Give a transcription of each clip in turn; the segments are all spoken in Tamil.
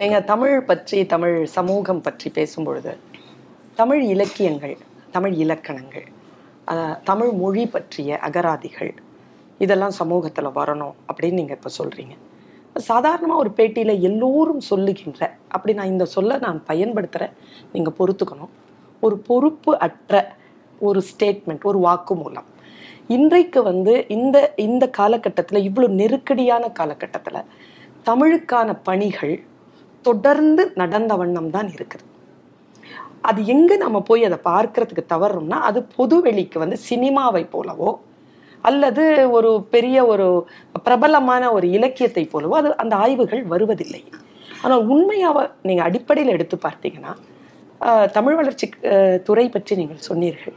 நீங்கள் தமிழ் பற்றி தமிழ் சமூகம் பற்றி பேசும்பொழுது தமிழ் இலக்கியங்கள் தமிழ் இலக்கணங்கள் தமிழ் மொழி பற்றிய அகராதிகள் இதெல்லாம் சமூகத்தில் வரணும் அப்படின்னு நீங்கள் இப்போ சொல்கிறீங்க சாதாரணமாக ஒரு பேட்டியில் எல்லோரும் சொல்லுகின்ற அப்படி நான் இந்த சொல்ல நான் பயன்படுத்துகிறேன் நீங்கள் பொறுத்துக்கணும். ஒரு பொறுப்பு அற்ற ஒரு ஸ்டேட்மெண்ட் ஒரு வாக்குமூலம். இன்றைக்கு வந்து இந்த இந்த காலகட்டத்தில் இவ்வளோ நெருக்கடியான காலகட்டத்தில் தமிழுக்கான பணிகள் தொடர்ந்து நடந்த வண்ணம் தான் இருக்குது. அது எங்க நம்ம போய் அதை பார்க்கறதுக்கு தவறோம்னா அது பொது வெளிக்கு வந்து சினிமாவை போலவோ அல்லது ஒரு பெரிய ஒரு பிரபலமான ஒரு இலக்கியத்தை போலவோ அது அந்த ஆய்வுகள் வருவதில்லை. ஆனால் உண்மையாக நீங்கள் அடிப்படையில் எடுத்து பார்த்தீங்கன்னா தமிழ் வளர்ச்சி துறை பற்றி நீங்கள் சொன்னீர்கள்.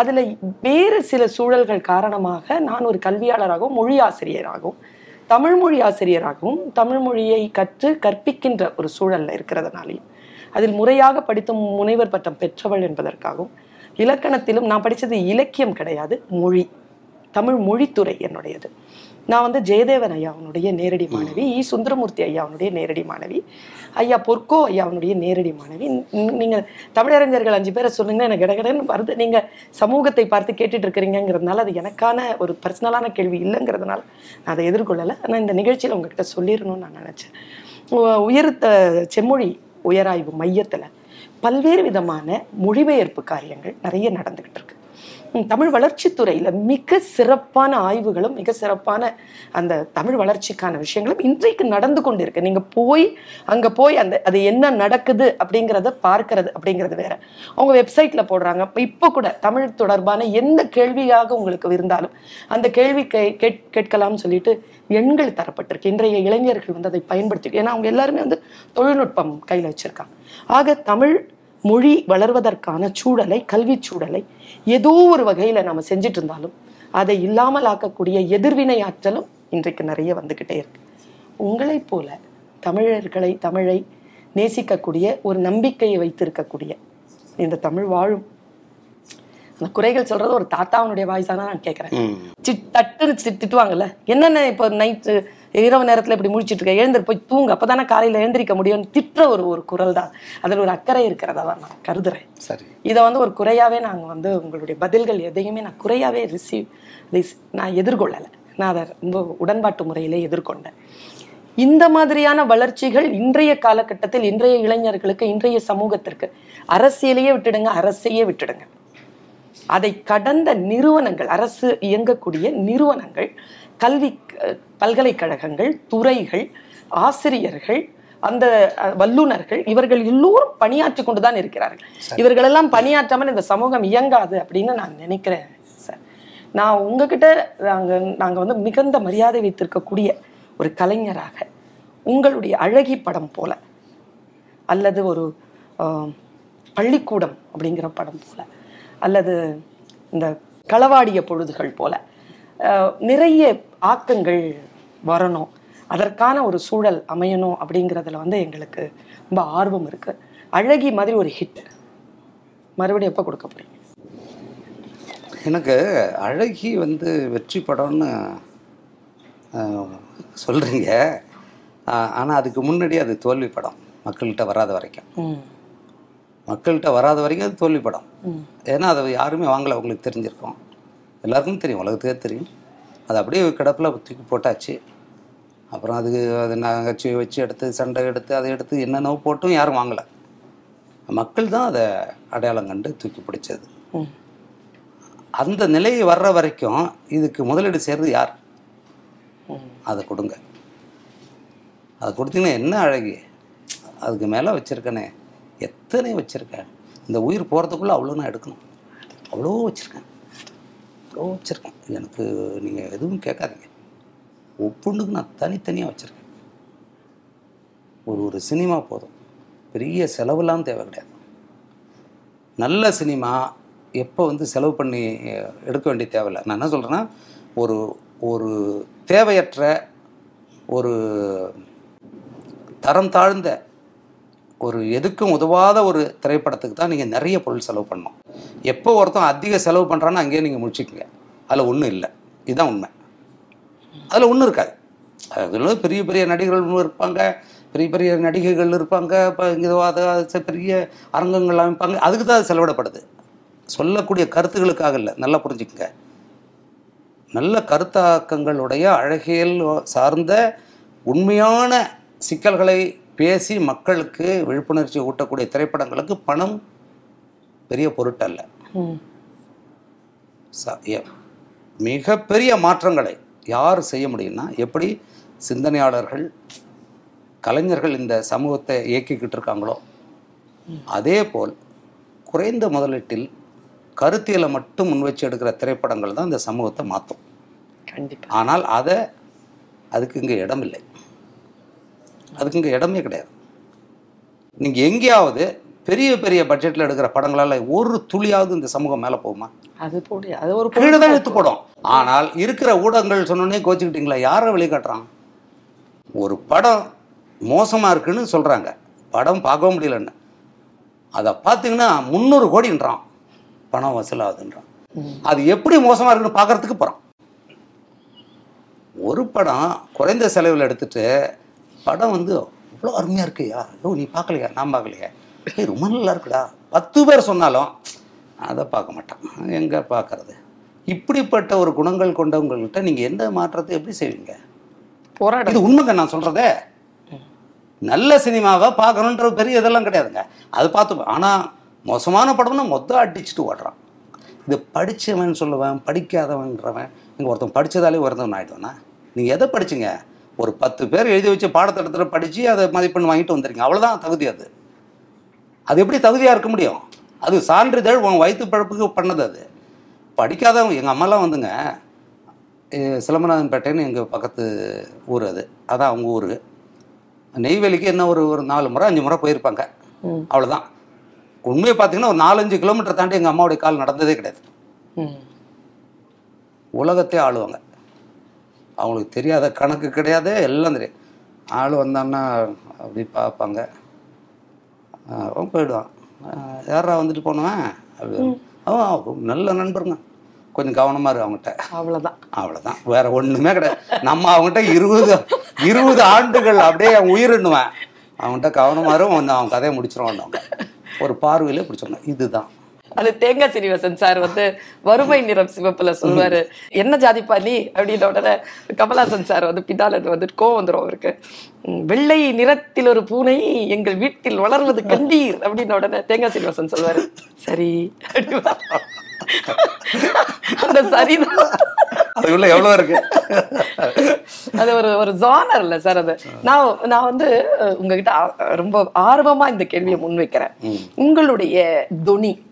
அதில் வேறு சில சூழல்கள் காரணமாக நான் ஒரு கல்வியாளராகவும் மொழி ஆசிரியராகவும் தமிழ்மொழி ஆசிரியராகவும் தமிழ்மொழியை கற்று கற்பிக்கின்ற ஒரு சூழலில் இருக்கிறதுனாலையும் அதில் முறையாக படித்து முனைவர் பட்டம் பெற்றவள் என்பதற்காகவும் இலக்கணத்திலும் நான் படித்தது இலக்கியம் கிடையாது மொழி. தமிழ் மொழித்துறை என்னுடையது. நான் வந்து ஜெயதேவன் ஐயாவுடைய நேரடி மாணவி இ சுந்தரமூர்த்தி ஐயாவுடைய நேரடி மாணவி ஐயா பொற்கோ ஐயாவுடைய நேரடி மாணவி. நீ- நீங்க தமிழறிஞர்கள் அஞ்சு பேரை சொன்னீங்கன்னா எனக்கு கடகடன்னு வருது. நீங்க சமூகத்தை பார்த்து கேட்டுட்டு இருக்கிறீங்கிறதுனால அது எனக்கான ஒரு பர்சனலான கேள்வி இல்லைங்கிறதுனால நான் அதை எதிர்கொள்ளலை. ஆனால் இந்த நிகழ்ச்சியில் உங்ககிட்ட சொல்லிடணும்னு நான் நினைச்சேன். உ- உயர் த- செம்மொழி உயராய்வு மையத்துல பல்வேறு விதமான மொழிபெயர்ப்பு காரியங்கள் நிறைய நடந்துகிட்டு இருக்கு. தமிழ் வளர்ச்சித்துறையில் மிக சிறப்பான ஆய்வுகளும் மிக சிறப்பான அந்த தமிழ் வளர்ச்சிக்கான விஷயங்களும் இன்றைக்கு நடந்து கொண்டு இருக்கு நீங்கள் போய் அங்கே போய் அந்த அது என்ன நடக்குது அப்படிங்கிறத பார்க்கறது அப்படிங்கிறது வேற. அவங்க வெப்சைட்ல போடுறாங்க. இப்போ கூட தமிழ் தொடர்பான எந்த கேள்வியாக உங்களுக்கு இருந்தாலும் அந்த கேள்வி கே- கேட்- கேட்கலாம்னு சொல்லிட்டு எண்கள் தரப்பட்டிருக்கு. இன்றைய இளைஞர்கள் வந்து அதை பயன்படுத்தி ஏன்னா அவங்க எல்லாருமே வந்து தொழில்நுட்பம் கையில் வச்சிருக்காங்க. ஆக தமிழ் மொழி வளர்வதற்கான சூழலை கல்வி சூழலை ஏதோ ஒரு வகையில நம்ம செஞ்சுட்டு இருந்தாலும் அதை இல்லாமல் ஆக்கக்கூடிய எதிர்வினை ஆற்றலும் இன்றைக்கு நிறைய வந்துகிட்டே இருக்கு. உங்களைப் போல தமிழர்களை தமிழை நேசிக்கக்கூடிய ஒரு நம்பிக்கையை வைத்திருக்கக்கூடிய இந்த தமிழ் வாழும். அந்த குறைகள் சொல்றது ஒரு தாத்தாவனுடைய வாய்ஸா தான் நான் கேட்கறேன் சிட் தட்டுன்னு திட்டுவாங்கல்ல. என்னென்ன இப்போ நைட்டு இரவு நேரத்துல இப்படி முழிச்சிட்டு இருக்க எழுந்திரு போய் தூங்க அப்பதானே காலையில எழுந்திரிக்க முடியும் திட்டுற ஒரு ஒரு குரல் தான் அதுல ஒரு அக்கறை இருக்கிறதா தான் நான் கருதுறேன். சரி. இதை வந்து ஒரு குறையாவே நாங்க வந்து உங்களுடைய பதில்கள் எதையுமே நான் குறையாவே ரிசீவ் நான் எதிர்கொள்ளலை. நான் அதை ரொம்ப உடன்பாட்டு முறையிலே எதிர்கொண்டேன். இந்த மாதிரியான வளர்ச்சிகள் இன்றைய காலகட்டத்தில் இன்றைய இளைஞர்களுக்கு இன்றைய சமூகத்திற்கு அரசியலையே விட்டுடுங்க அரசையே விட்டுடுங்க. அதை கடந்த நிறுவனங்கள் அரசு இயங்கக்கூடிய நிறுவனங்கள் கல்வி பல்கலைக்கழகங்கள் துறைகள் ஆசிரியர்கள் அந்த அஹ், வல்லுனர்கள் இவர்கள் எல்லோரும் பணியாற்றி கொண்டுதான் இருக்கிறார்கள். இவர்களெல்லாம் பணியாற்றாமல் இந்த சமூகம் இயங்காது அப்படின்னு நான் நினைக்கிறேன் சார். நான் உங்ககிட்ட நாங்க நாங்க வந்து மிகுந்த மரியாதை வைத்திருக்கக்கூடிய ஒரு கலைஞராக உங்களுடைய அழகி படம் போல அல்லது ஒரு பள்ளிக்கூடம் அப்படிங்கிற படம் போல அல்லது இந்த களவாடிய பொழுதுகள் போல நிறைய ஆக்கங்கள் வரணும். அதற்கான ஒரு சூழல் அமையணும் அப்படிங்கிறதுல வந்து எங்களுக்கு ரொம்ப ஆர்வம் இருக்கு. அழகி மாதிரி ஒரு ஹிட் மறுபடியும் எப்போ கொடுக்க போறீங்க? எனக்கு அழகி வந்து வெற்றி படம்னு சொல்கிறீங்க ஆனால் அதுக்கு முன்னாடி அது தோல்வி படம். மக்கள்கிட்ட வராத வரைக்கும். மக்கள்கிட்ட வராத வரைக்கும் அது தோல்வி படம். ஏன்னா அதை யாருமே வாங்கலை. உங்களுக்கு தெரிஞ்சிருக்கும். எல்லாருக்கும் தெரியும். உலகத்துக்கே தெரியும். அது அப்படியே கிடப்பில் தூக்கி போட்டாச்சு. அப்புறம் அதுக்கு அது நகைச்சுவை வச்சு எடுத்து சண்டை எடுத்து அதை எடுத்து என்னென்னவோ போட்டும் யாரும் வாங்கலை. மக்கள் தான் அதை அடையாளம் கண்டு தூக்கி பிடிச்சது. அந்த நிலை வர்ற வரைக்கும் இதுக்கு முதலீடு செய்கிறது யார்? அதை கொடுங்க. அதை கொடுத்தீங்கன்னா என்ன அழகு? அதுக்கு மேலே வச்சுருக்கனே. எத்தனை வச்சுருக்கேன் இந்த உயிர் போகிறதுக்குள்ளே அவ்வளோ நான் எடுக்கணும். அவ்வளோ வச்சுருக்கேன். அவ்வளோ வச்சுருக்கேன். எனக்கு நீங்கள் எதுவும் கேட்காதீங்க. ஒவ்வொன்றுக்கு நான் தனித்தனியாக வச்சுருக்கேன். ஒரு ஒரு சினிமா போதும். பெரிய செலவுலாம் தேவை கிடையாது. நல்ல சினிமா எப்போ வந்து செலவு பண்ணி எடுக்க வேண்டிய தேவையில்லை. நான் என்ன சொல்கிறேன்னா ஒரு ஒரு தேவையற்ற ஒரு தரம் தாழ்ந்த ஒரு எதுக்கும் உதவாத ஒரு திரைப்படத்துக்கு தான் நீங்கள் நிறைய பொருள் செலவு பண்ணணும். எப்போ ஒருத்தன் அதிக செலவு பண்ணுறான்னு அங்கேயே நீங்கள் முடிச்சுக்கோங்க. அதில் ஒன்றும் இல்லை. இதுதான் உண்மை. அதில் ஒன்றும் இருக்காது. அதில் பெரிய பெரிய நடிகர்கள் இருப்பாங்க. பெரிய பெரிய நடிகைகள் இருப்பாங்க. இப்போ இதுவாக பெரிய அரங்கங்கள் அமைப்பாங்க. அதுக்கு தான் அது செலவிடப்படுது. சொல்லக்கூடிய கருத்துகளுக்காக இல்லை. நல்லா புரிஞ்சுக்கங்க. நல்ல கருத்தாக்கங்களுடைய அழகியல் சார்ந்த உண்மையான சிக்கல்களை பேசி மக்களுக்கு விழிப்புணர்ச்சி ஊட்டக்கூடிய திரைப்படங்களுக்கு பணம் பெரிய பொருட்டல்ல. மிகப்பெரிய மாற்றங்களை யார் செய்ய முடியும்னா எப்படி சிந்தனையாளர்கள் கலைஞர்கள் இந்த சமூகத்தை இயக்கிக்கிட்டு இருக்காங்களோ அதே போல் குறைந்த முதலீட்டில் கருத்தியலை மட்டும் முன் வச்சு எடுக்கிற திரைப்படங்கள் தான் இந்த சமூகத்தை மாற்றும். ஆனால் அதை அதுக்கு இங்கே இடம் இல்லை அதுக்கு இங்கே இடமே கிடையாது. நீங்கள் எங்கேயாவது பெரிய பெரிய பட்ஜெட்டில் எடுக்கிற படங்களால் ஒரு துளியாவது இந்த சமூகம் மேலே போகுமா? அது போடு அது ஒரு கீழே தான் எடுத்து போடும் ஆனால் இருக்கிற ஊடகங்கள் சொன்னோன்னே கோச்சிக்கிட்டீங்களா? யாரை வெளிக்காட்டுறான் ஒரு படம் மோசமாக இருக்குன்னு சொல்கிறாங்க படம் பார்க்க முடியலன்னு. அதை பார்த்தீங்கன்னா முந்நூறு கோடின்றான். பணம் வசூலாகுதுன்றான். அது எப்படி மோசமாக இருக்குன்னு பார்க்கறதுக்கு போகிறான் ஒரு படம் குறைந்த செலவில் எடுத்துட்டு படம் வந்து இவ்வளோ அருமையாக இருக்குயா? ஐயோ நீ பார்க்கலையா? நான் பார்க்கலையா. ஏய் ரொம்ப நல்லா இருக்குடா. பத்து பேர் சொன்னாலும் அதை பார்க்க மாட்டான். எங்கே பார்க்கறது? இப்படிப்பட்ட ஒரு குணங்கள் கொண்டவங்கள்கிட்ட நீங்கள் எந்த மாற்றத்தை எப்படி செய்வீங்க? போராட்டம். இது உண்மைங்க நான் சொல்கிறதே நல்ல சினிமாவை பார்க்கணுன்ற பெரிய இதெல்லாம் கிடையாதுங்க. அது பார்த்து ஆனால் மோசமான படம்னா மொத்தம் அடிச்சுட்டு ஓடுறான். இது படித்தவன் சொல்லுவேன் படிக்காதவன்றவன். நீங்கள் ஒருத்தன் படித்ததாலே ஒருத்தவன் ஆகிடுவானா நீங்கள் எதை படிச்சீங்க? ஒரு பத்து பேர் எழுதி வச்சு பாடத்திட்டத்தில் படித்து அதை மதிப்பெண் வாங்கிட்டு வந்துருக்கீங்க. அவ்வளோதான் தகுதி அது. அது எப்படி தகுதியாக இருக்க முடியும்? அது சான்றிதழ் உன் வயிற்று பழப்புக்கு பண்ணது அது. படிக்காதவங்க எங்கள் அம்மாலாம் வந்துங்க எ- சிலம்பரனாயன்பேட்டைன்னு எங்கள் பக்கத்து ஊர் அது. அதான் அவங்க ஊர். நெய்வேலிக்கு என்ன ஒரு ஒரு நாலு முறை அஞ்சு முறை போயிருப்பாங்க. அவ்வளோதான் உண்மையை பார்த்தீங்கன்னா ஒரு நாலஞ்சு கிலோமீட்டர் தாண்டி எங்கள் அம்மாவுடைய கால் நடந்ததே கிடையாது. ம். உலகத்தையே ஆளுவாங்க. அவங்களுக்கு தெரியாத கணக்கு கிடையாது எல்லாம் தெரியும். ஆள் வந்தான்னா அப்படி பார்ப்பாங்க. அவன் போயிடுவான். யாரா வந்துட்டு போனவன்? அப்படி அவன் நல்ல நண்பருங்க. கொஞ்சம் கவனமாக இரு அவங்ககிட்ட அவ்வளவுதான். அவ்வளோதான் வேற ஒன்றுமே கிடையாது. நம்ம அவங்ககிட்ட இருபது இருபது ஆண்டுகள் அப்படியே அவன் உயிரிடுவேன் அவன்கிட்ட கவனமாக இரு, அவன் கதையை முடிச்சிருவான். அவங்க ஒரு பார்வையிலே பிடிச்சோங்க இதுதான். அது தேங்காய் சீனிவாசன் சார் வந்து வறுமை நிறம் சிவப்புல சொல்வாரு. என்ன ஜாதிப்பா நீ? அப்படின்ற உடனே கமலாசன் சார் வந்து பின்னால வந்துட்டு கோவம் வந்துரும் அவருக்கு. "ம், வெள்ளை நிறத்தில் ஒரு பூனை எங்கள் வீட்டில் வளர்வது கண்டீர் அப்படின்ன உடனே தேங்காய் சீனிவாசன் சொல்வாரு. சரி. அந்த சரிதான் அதுக்குள்ள எவ்வளோ இருக்கு? அது ஒரு ஒரு ஜானர் இல்ல சார் அது. நான் நான் வந்து உங்ககிட்ட ரொம்ப ஆர்வமா இந்த கேள்வியை முன்வைக்கிறேன். உங்களுடைய தொனி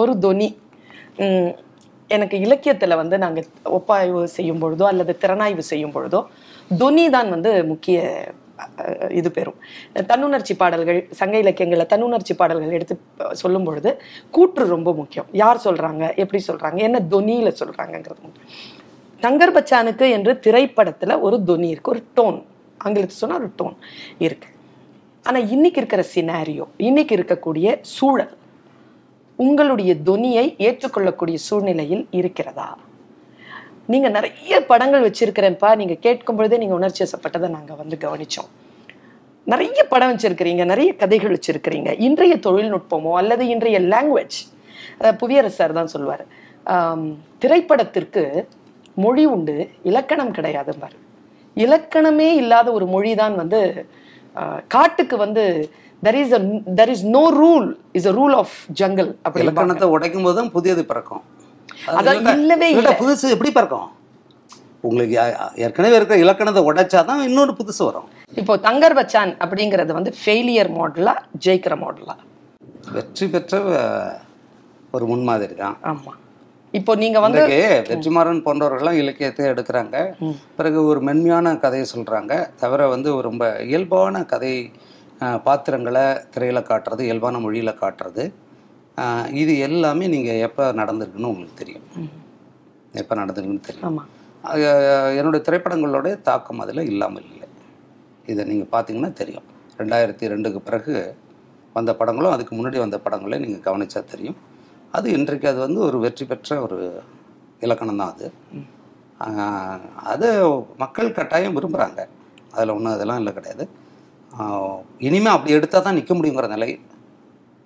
ஒரு தொனி. எனக்கு இலக்கியத்தில் வந்து நாங்கள் ஒப்பாய்வு செய்யும் பொழுதோ அல்லது திறனாய்வு செய்யும் பொழுதோ தொனி தான் வந்து முக்கிய இது பெறும். தன்னுணர்ச்சி பாடல்கள் சங்க இலக்கியங்களில் தன்னுணர்ச்சி பாடல்கள் எடுத்து சொல்லும் பொழுது கூற்று ரொம்ப முக்கியம். யார் சொல்கிறாங்க எப்படி சொல்கிறாங்க என்ன துனியில் சொல்கிறாங்கங்கிறது முக்கியம். தங்கர் பச்சானுக்கு என்று திரைப்படத்தில் ஒரு தொனி இருக்குது ஒரு டோன். ஆங்கிலத்தில் சொன்னால் ஒரு டோன் இருக்கு. ஆனால் இன்னைக்கு இருக்கிற சினாரியோ இன்னைக்கு இருக்கக்கூடிய சூழல் உங்களுடைய தொனியை ஏற்றுக்கொள்ளக்கூடிய சூழ்நிலையில் இருக்கிறதா? நீங்கள் நிறைய படங்கள் வச்சிருக்கிறேன்ப்பா. நீங்கள் கேட்கும் பொழுதே உணர்ச்சி வசப்பட்டதை நாங்கள் வந்து கவனித்தோம் நிறைய படம் வச்சுருக்கிறீங்க நிறைய கதைகள் வச்சுருக்கிறீங்க. இன்றைய தொழில்நுட்பமோ அல்லது இன்றைய லாங்குவேஜ் புவியரசர் தான் சொல்லுவார் திரைப்படத்திற்கு மொழி உண்டு இலக்கணம் கிடையாது பாரு இலக்கணமே இல்லாத ஒரு மொழி தான் வந்து காட்டுக்கு வந்து there is there is no rule is a rule of jungle அப்படி இலக்கணத்தை உடைக்கும் போது தான் புதியது பிறக்கும். அது அதான் இல்ல- இல்லவே இல்ல. புதுசு எப்படி பிறக்கும்? உங்களுக்கு ஏற்கனவே இருக்கிற இலக்கணத்தை உடைச்சாதான் இன்னொரு புதுசு வரும். இப்போ தங்கர் பச்சான் அப்படிங்கிறது வந்து ஃபெயிலியர் மாடலா ஜெயிக்கிற மாடலா வெற்றி பெற்ற ஒரு முன்மாதிரி தான். ஆமா. இப்போ நீங்க வந்து வெற்றிமாறன் போன்றவர்கள்லாம் இலக்கியத்தை எடுக்கிறாங்க. பிறகு ஒரு மென்மையான கதையை சொல்றாங்க. தவிர வந்து ரொம்ப இயல்பான கதை பாத்திரங்களை திரையில காட்டுறது இயல்பான மொழியில காட்டுறது. இது எல்லாமே நீங்க எப்ப நடந்திருக்குன்னு உங்களுக்கு தெரியும். எப்ப நடந்திருக்குன்னு தெரியும். என்னுடைய திரைப்படங்களோட தாக்கம் அதில் இல்லாமல் இல்லை. இதை நீங்கள் பார்த்தீங்கன்னா தெரியும். ரெண்டாயிரத்தி ரெண்டுக்கு பிறகு வந்த படங்களும் அதுக்கு முன்னாடி வந்த படங்களையும் நீங்கள் கவனிச்சா தெரியும். அது இன்றைக்கு அது வந்து ஒரு வெற்றி பெற்ற ஒரு இலக்கணம் தான் அது. அது மக்கள் கட்டாயம் விரும்புகிறாங்க அதில் ஒன்றும் அதெல்லாம் இல்லை கிடையாது. ஆஹ், இனிமே அப்படி எடுத்தால் தான் நிற்க முடியுங்கிற நிலை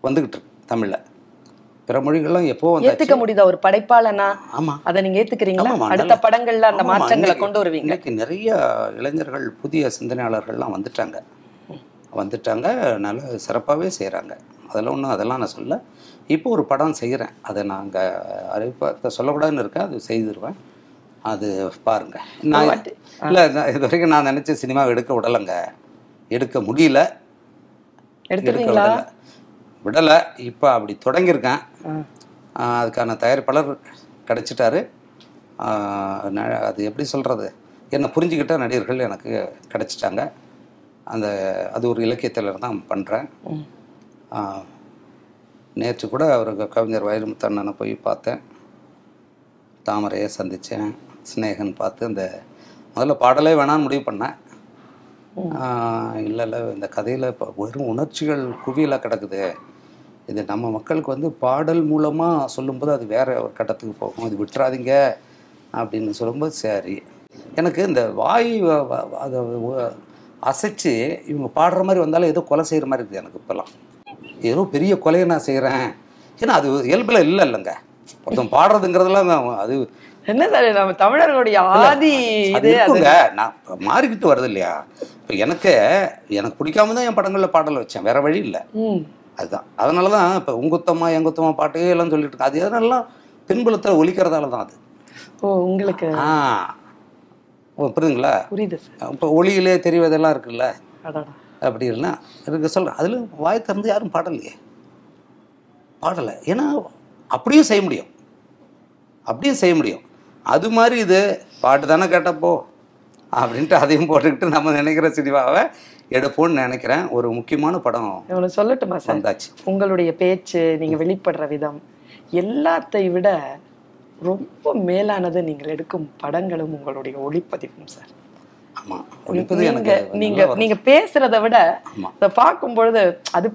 வந்துக்கிட்டு இருக்கு தமிழில். பிற மொழிகள்லாம் எப்போ ஏத்துக்க முடியுதா? ஒரு படைப்பாளனா? ஆமாம் அதை நீங்க ஏத்துக்கிறீங்களா? அடுத்த படங்கள்ல அந்த மாற்றங்களை கொண்டு வருவீங்க. இன்னைக்கு நிறைய இளைஞர்கள் புதிய சிந்தனையாளர்கள்லாம் வந்துட்டாங்க. வந்துட்டாங்க நல்ல சிறப்பாகவே செய்கிறாங்க அதெல்லாம் ஒன்றும் அதெல்லாம் நான் சொல்ல. இப்போ ஒரு படம் செய்கிறேன் அதை நாங்கள் அறிவிப்பை சொல்லக்கூடாதுன்னு இருக்கேன். அது செய்திருவேன். அது பாருங்க. நான் இல்லை இது வரைக்கும் நான் நினச்ச சினிமா எடுக்க விடலைங்க. எடுக்க முடியல. எடுக்க விடலை. இப்போ அப்படி தொடங்கியிருக்கேன். அதுக்கான தயாரிப்பாளர் கிடச்சிட்டாரு. அது எப்படி சொல்கிறது என்னை புரிஞ்சுக்கிட்ட நடிகர்கள் எனக்கு கிடச்சிட்டாங்க. அந்த அது ஒரு இலக்கியத்தில் தான் பண்ணுறேன். நேற்று கூட அவருக்கு கவிஞர் வைரமுத்தண்ணனை போய் பார்த்தேன். தாமரையை சந்தித்தேன் ஸ்னேகன் பார்த்து அந்த முதல்ல பாடலே வேணான்னு முடிவு பண்ணேன். இல்லை இல்லை இந்த கதையில் இப்போ வெறும் உணர்ச்சிகள் குவியலாக கிடக்குது. இது நம்ம மக்களுக்கு வந்து பாடல் மூலமாக சொல்லும்போது அது வேற ஒரு கட்டத்துக்கு போகும். இது விட்டுறாதீங்க அப்படின்னு சொல்லும்போது சரி. எனக்கு இந்த வாய் அதை அசைச்சு இவங்க பாடுற மாதிரி வந்தாலும் ஏதோ கொலை செய்கிற மாதிரி இருக்குது எனக்கு இப்போல்லாம். ஏதோ பெரிய கொலையை நான் செய்கிறேன் ஏன்னா அது இயல்பில் இல்லை இல்லைங்க. ஒருத்தன் பாடுறதுங்கிறதெல்லாம் அது என்ன சார் நம்ம தமிழர்களுடைய ஆதி அது இது அது நான் மாறிக்கிட்டு வருது இல்லையா? இப்போ எனக்கு எனக்கு பிடிக்காம தான் என் படங்களில் பாடல் வச்சேன். வேற வழி இல்லை. அதுதான். அதனால தான் இப்போ உங்குத்தம்மா எங்குத்தம்மா பாட்டு எல்லாம் சொல்லிட்டு இருக்கு அது எதனாலாம் பின்புலத்தில் ஒலிக்கிறதால தான் அது. ஓ உங்களுக்கு. ஆ. புரியுதுங்களா? புரியுது சார் இப்போ ஒளியிலே தெரிவதெல்லாம் இருக்குல்ல? அப்படி இல்லைன்னா இருக்கு சொல்கிறேன் அதில் வாய் திறந்து யாரும் பாடலையே. பாடலை. ஏன்னா அப்படியும் செய்ய முடியும். அப்படியும் செய்ய முடியும். அது மாதிரி இது பாட்டு தானே கேட்டப்போ. அப்படின்ட்டு அதையும் போட்டுக்கிட்டு நம்ம நினைக்கிற சினிமாவை எடுப்போம்னு நினைக்கிறேன். ஒரு முக்கியமான படம் இவனை சொல்லட்டுமா சார்? வந்தாச்சு. உங்களுடைய பேச்சு நீங்க வெளிப்படுற விதம் எல்லாத்தை விட ரொம்ப மேலானது நீங்கள் எடுக்கும் படங்களும் உங்களுடைய ஒளிப்பதிவும் சார். நீங்க எனக்கு நீங்க. நீங்க பேசுறத விட. அதை பார்க்கும் பொழுது அது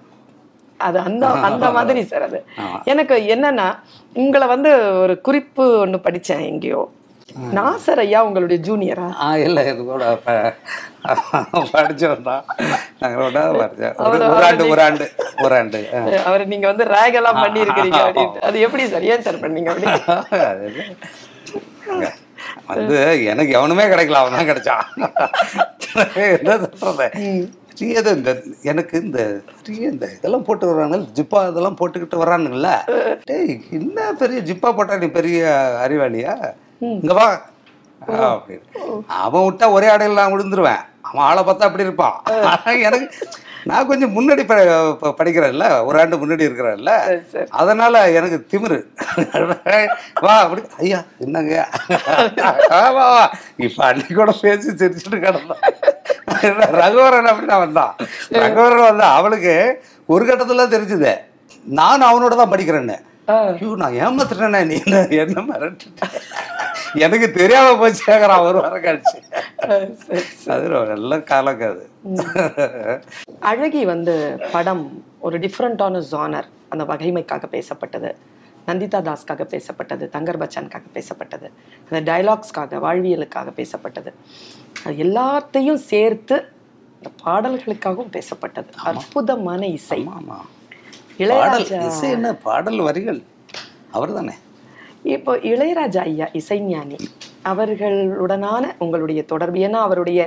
அது அந்த அந்த மாதிரி சார் அது. எனக்கு என்னன்னா உங்களை வந்து ஒரு குறிப்பு ஒண்ணு படிச்சேன் எங்கேயோ. நாசர் ஐயா உங்களுடைய ஜூனியரா ஆ? இல்லை இது கூட படித்தவன் தான். நாங்களோட படித்தேன் ஒரு ஆண்டு ஒரு ஆண்டு ஒரு ஆண்டு. அவர் நீங்க வந்து ரேக் எல்லாம் பண்ணி இருக்கிறீங்க அப்படின்ட்டு. அது எப்படி சார் ஏன் சார் பண்ணீங்க அப்படி? வந்து எனக்கு எவனுமே கிடைக்கல அவன் தான் கிடைச்சான். என்ன சொல்றது? பெரிய இது இந்த எனக்கு இந்த பெரிய இந்த இதெல்லாம் போட்டு வர்றாங்க ஜிப்பா இதெல்லாம் போட்டுக்கிட்டு வர்றானுங்கல்ல. டேய் என்ன பெரிய ஜிப்பா போட்டா நீ பெரிய அறிவாளியா? இங்க வா. அவன் விட்டா ஒரே அடையில் நான் விழுந்துருவேன். அவன் ஆளை பார்த்தா அப்படி இருப்பான். எனக்கு நான் கொஞ்சம் முன்னாடி படிக்கிறேன்ல. ஒரு ஆண்டு முன்னாடி இருக்கிறேன்ல. அதனால எனக்கு திமிரு. வா அப்படி. ஐயா என்னங்க? வா வா. இப்ப அன்னைக்கு கூட பேசி சிரிச்சுட்டு கிடந்தான். ரகுவரன் அப்படின்னு வந்தான் ரகுவரன் வந்தா அவளுக்கு ஒரு கட்டத்துல தெரிஞ்சுது. நான் அவனோட தான் படிக்கிறேன்னு. ஐயோ நான் ஏமாத்துட்டேனே நீ என்ன என்ன மிரட்டிட்ட? எனக்கு தெரியாம போச்சு கேட்குறான் ஒரு கழிச்சு. சரி. அது நல்ல காலங்க அது. அழகி வந்து படம் ஒரு டிஃப்ரெண்ட்டான ஜானர் அந்த வகைமைக்காக பேசப்பட்டது. நந்திதா தாஸ்க்காக பேசப்பட்டது தங்கர் பச்சானுக்காக பேசப்பட்டது அந்த டயலாக்ஸ்க்காக வாழ்வியலுக்காக பேசப்பட்டது. அது எல்லாத்தையும் சேர்த்து இந்த பாடல்களுக்காகவும் பேசப்பட்டது. அற்புதமான இசை. இளையராஜா இசை என்ன? பாடல் வரிகள். அவர் தானே இப்போ இளையராஜா ஐயா இசைஞானி அவர்களுடனான உங்களுடைய தொடர்பு ஏன்னா அவருடைய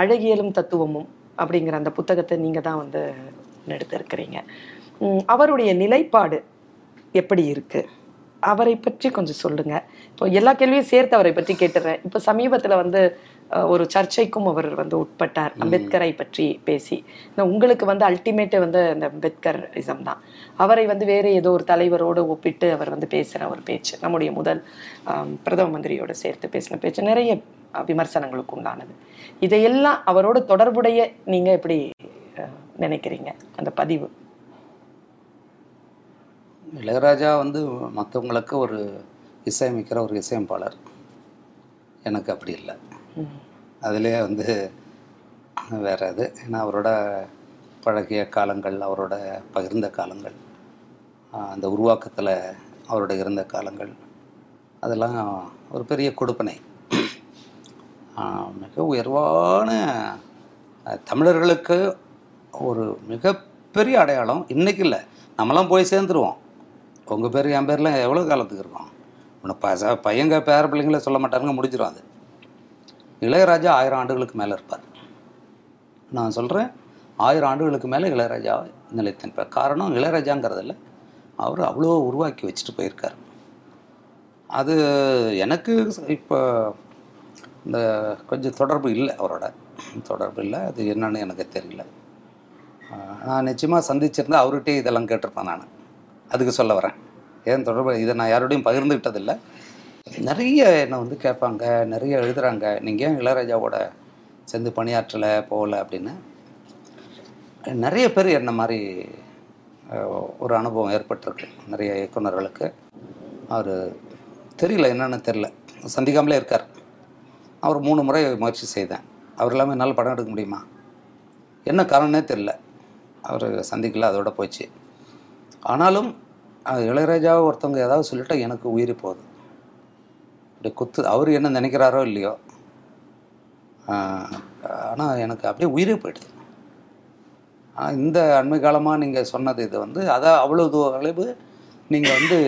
அழகியலும் தத்துவமும் அப்படிங்கிற அந்த புத்தகத்தை நீங்க தான் வந்து எடுத்திருக்கிறீங்க. அவருடைய நிலைப்பாடு எப்படி இருக்கு? அவரை பற்றி கொஞ்சம் சொல்லுங்க. இப்போ எல்லா கேள்வியும் சேர்த்து அவரை பற்றி கேட்டுறேன். இப்போ சமீபத்தில் வந்து ஒரு சர்ச்சைக்கும் அவர் வந்து உட்பட்டார். அம்பேத்கரை பற்றி பேசி. உங்களுக்கு வந்து அல்டிமேட் வந்து அந்த அம்பேத்கர் இசம் தான். அவரை வந்து வேற ஏதோ ஒரு தலைவரோடு ஒப்பிட்டு அவர் வந்து பேசுகிற ஒரு பேச்சு நம்முடைய முதல் பிரதம மந்திரியோட சேர்த்து பேசின பேச்சு நிறைய விமர்சனங்களுக்கு உண்டானது. இதையெல்லாம் அவரோட தொடர்புடைய நீங்க எப்படி நினைக்கிறீங்க? அந்த பதிவு. இளையராஜா வந்து மற்றவங்களுக்கு ஒரு இசையமைக்கிற ஒரு இசையமைப்பாளர். எனக்கு அப்படி இல்லை. அதிலே வந்து வேற இது. ஏன்னா அவரோட பழகிய காலங்கள் அவரோட பகிர்ந்த காலங்கள் அந்த உருவாக்கத்தில் அவரோட இருந்த காலங்கள் அதெல்லாம் ஒரு பெரிய கொடுப்பனை. மிக உயர்வான தமிழர்களுக்கு ஒரு மிகப்பெரிய அடையாளம் இன்றைக்கி இல்லை. நம்மளாம் போய் சேர்ந்துருவோம். உங்கள் பேர் என் பேர்லாம் எவ்வளோ காலத்துக்கு இருக்கும்? உன்னை ப பையங்க பேர பிள்ளைங்கள சொல்ல மாட்டாருங்க முடிஞ்சிடும் அது. இளையராஜா ஆயிரம் ஆண்டுகளுக்கு மேலே இருப்பார். நான் சொல்கிறேன் ஆயிரம் ஆண்டுகளுக்கு மேலே இளையராஜா நிலைத்திருப்பார். காரணம் இளையராஜாங்கிறதில்ல அவர் அவ்வளோ உருவாக்கி வச்சுட்டு போயிருக்கார். அது எனக்கு இப்போ இந்த கொஞ்சம் தொடர்பு இல்லை அவரோட. தொடர்பு இல்லை அது என்னன்னு எனக்கு தெரியல. நான் நிச்சயமாக சந்திச்சிருந்தா அவர்கிட்டே இதெல்லாம் கேட்டிருப்பேன் நான். அதுக்கு சொல்ல வரேன். ஏன் தொடர்பு இதை நான் யாரோடையும் பகிர்ந்துக்கிட்டதில்லை நிறைய என்னை வந்து கேட்பாங்க நிறைய எழுதுறாங்க. நீங்கள் ஏன் இளையராஜாவோட சேர்ந்து பணியாற்றலை போகல அப்படின்னு? நிறைய பேர் என்ன மாதிரி ஒரு அனுபவம் ஏற்பட்டிருக்கு. நிறைய இயக்குனர்களுக்கு அவர் தெரியல என்னென்னு தெரில சந்திக்காமலே இருக்கார். அவர் மூணு முறை முயற்சி செய்தேன். அவர் இல்லாமல் என்னால் படம் எடுக்க முடியுமா? என்ன காரணமே தெரில அவர் சந்திக்கல அதோட போச்சு. ஆனாலும் இளையராஜாவை ஒருத்தவங்க ஏதாவது சொல்லிட்டா எனக்கு உயிரி போகுது அப்படியே குத்து அவர் என்ன நினைக்கிறாரோ இல்லையோ ஆனால் எனக்கு அப்படியே உயிரே போயிடுது ஆனா, இந்த அண்மை காலமாக நீங்கள் சொன்னது இது வந்து அதை அவ்வளோ அளவு நீங்கள் வந்து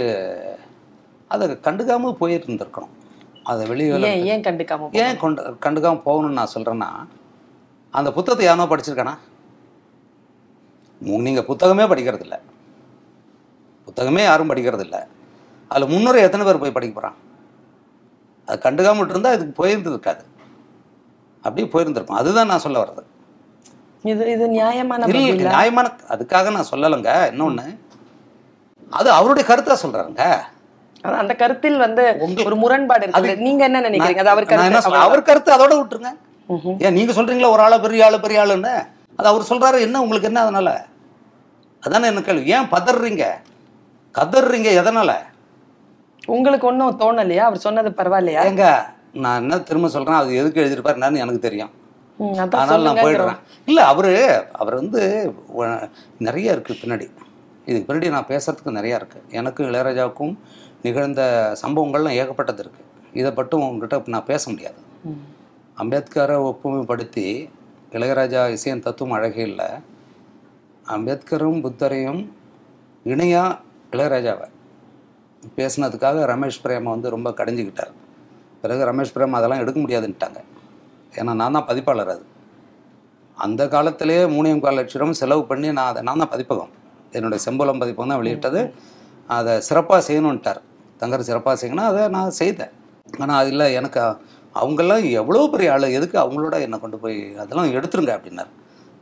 அதை கண்டுக்காமல் போயிருந்துருக்கணும். அதை வெளியில் ஏன் கண்டுக்காம ஏன் கொண்டு கண்டுக்காமல் போகணும்னு நான் சொல்கிறேன்னா அந்த புத்தகத்தை யாரோ படிச்சிருக்கானா? நீங்கள் புத்தகமே படிக்கிறதில்ல. புத்தகமே யாரும் படிக்கிறதில்ல. அதில் முன்னுரை எத்தனை பேர் போய் படிக்க போகிறான் அது கண்டுக்காம இருந்தால் இதுக்கு போயிருந்துருக்காது அப்படியே போயிருந்திருக்கும். அதுதான் நான் சொல்ல வர்றது. இது இது நியாயமான? நியாயமான அதுக்காக நான் சொல்லலைங்க. இன்னொன்று அது அவருடைய கருத்தா சொல்கிறாங்க அதான் அந்த கருத்தில் வந்து ஒரு முரண்பாடு இருக்கு நீங்க என்ன நினைக்கிறீங்க? அது அவர் கருத்து அவர் கருத்து அதோட விட்டுருங்க. ஏன் நீங்க சொல்றீங்களா ஒரு ஆளை பெரிய ஆளு பெரிய ஆளுன்னு? அது அவர் சொல்றாரு என்ன உங்களுக்கு என்ன அதனால? அதானே என்ன கேள்வி. ஏன் பதறீங்க? கதறீங்க எதனால? உங்களுக்கு ஒண்ணும் தோணலையா? அவர் சொன்னது பரவாயில்லையா? ஏங்க நான் என்ன திரும்ப சொல்றேன்? அது எதுக்கு எழுதியிருப்பாரு? என்னன்னு எனக்கு தெரியும். அதனால நான் போயிடுறேன். இல்ல அவரு அவர் வந்து நிறைய இருக்கு பின்னாடி. இதுக்கு பின்னாடி நான் பேசுறதுக்கு நிறைய இருக்கு. எனக்கும் இளையராஜாவுக்கும் நிகழ்ந்த சம்பவங்கள்லாம் ஏகப்பட்டது இருக்கு. இதை மட்டும் உங்ககிட்ட நான் பேச முடியாது. அம்பேத்கரை ஒப்புமைப்படுத்தி இளையராஜா இசையன் தத்துவம் அழகே இல்லை. அம்பேத்கரும் புத்தரையும் இணையா இளையராஜாவை. பேசுனதுக்காக ரமேஷ் பிரேமை வந்து ரொம்ப கடிஞ்சுக்கிட்டார். பிறகு ரமேஷ் பிரேம் அதெல்லாம் எடுக்க முடியாதுன்ட்டாங்க. ஏன்னா நான் தான் பதிப்பாளர் அது. அந்த காலத்திலேயே மூணே முக்கால் லட்சம் செலவு பண்ணி நான் அதை நான் தான் பதிப்பகம். என்னுடைய செம்பலம் பதிப்பகம் தான் வெளியிட்டது. அதை சிறப்பாக செய்யணுன்ட்டார். தங்கர் சிறப்பாக செய்யணும் அதை நான் செய்தேன். ஆனால் அது இல்லை எனக்கு அவங்கெல்லாம் எவ்வளோ பெரிய ஆள் எதுக்கு அவங்களோட என்னை கொண்டு போய் அதெல்லாம் எடுத்துருங்க அப்படின்னார்.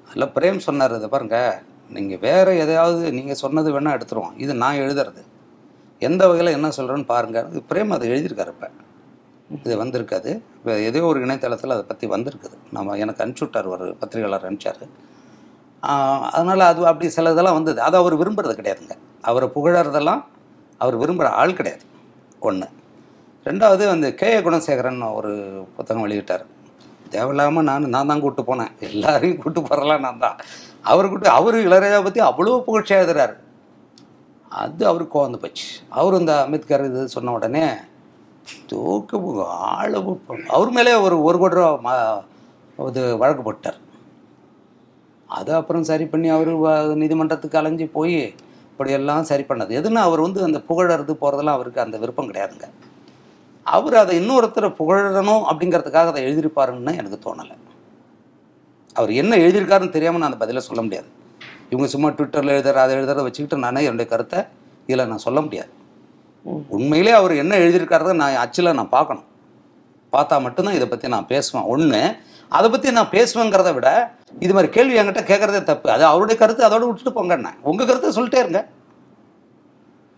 அதில் பிரேம் சொன்னார் இதை பாருங்கள் நீங்கள் வேறு எதையாவது நீங்கள் சொன்னது வேணால் எடுத்துருவோம். இது நான் எழுதுறது. எந்த வகையில் என்ன சொல்கிறேன்னு பாருங்க. இது பிரேம் அதை எழுதியிருக்காரு இப்போ. இது வந்திருக்காது. இப்போ ஏதோ ஒரு இணையதளத்தில் அதை பற்றி வந்திருக்குது. நம்ம எனக்கு அனுப்பிச்சு ஒரு பத்திரிகையாளர் அனுப்பிச்சார். அதனால் அது அப்படி சில இதெல்லாம் வந்தது. அது அவர் விரும்புறது கிடையாதுங்க. அவரை புகழறதெல்லாம் அவர் விரும்புகிற ஆள் கிடையாது. ஒன்று ரெண்டாவது அந்த கே ஏ குணசேகரன் ஒரு புத்தகம் வெளியிட்டார். தேவையில்லாமல் நான் நான் தான் கூப்பிட்டு போனேன். எல்லாரையும் கூப்பிட்டு போகிறலாம் நான் தான். அவர் கூட்டு அவர் இளையராஜா பற்றி அவ்வளோ புகழ்ச்சியாக எழுதுறாரு. அது அவருக்கு கோவந்து போச்சு. அவர் இந்த அம்பேத்கர் இது சொன்ன உடனே தூக்கு ஆளு அவர் மேலே ஒரு ஒரு கோடி ரூபா ம- இது வழக்கு போட்டார். அதை அப்புறம் சரி பண்ணி அவர் நீதிமன்றத்துக்கு அலைஞ்சு போய் இப்படியெல்லாம் சரி பண்ணது. எதுன்னா அவர் வந்து அந்த புகழறது போகிறதெல்லாம் அவருக்கு அந்த விருப்பம் கிடையாதுங்க. அவர் அதை இன்னொருத்தரை புகழணும் அப்படிங்கிறதுக்காக அதை எழுதியிருப்பாருன்னு எனக்கு தோணலை. அவர் என்ன எழுதியிருக்காருன்னு தெரியாமல் நான் அந்த பதிலை சொல்ல முடியாது. இவங்க சும்மா ட்விட்டரில் எழுதுற அதை எழுதுறத வச்சுக்கிட்டு நானே என்னுடைய கருத்தை இதில் நான் சொல்ல முடியாது. உண்மையிலே அவர் என்ன எழுதியிருக்காரத நான் அச்சில் நான் பார்க்கணும். பார்த்தா மட்டும்தான் இதை பற்றி நான் பேசுவேன். ஒன்று அதை பற்றி நான் பேசுவேங்கிறத விட இது மாதிரி கேள்வி என்கிட்ட கேட்குறதே தப்பு. அது அவருடைய கருத்து அதோட விட்டுட்டு போங்கண்ணே உங்கள் கருத்தை சொல்லிட்டே இருங்க.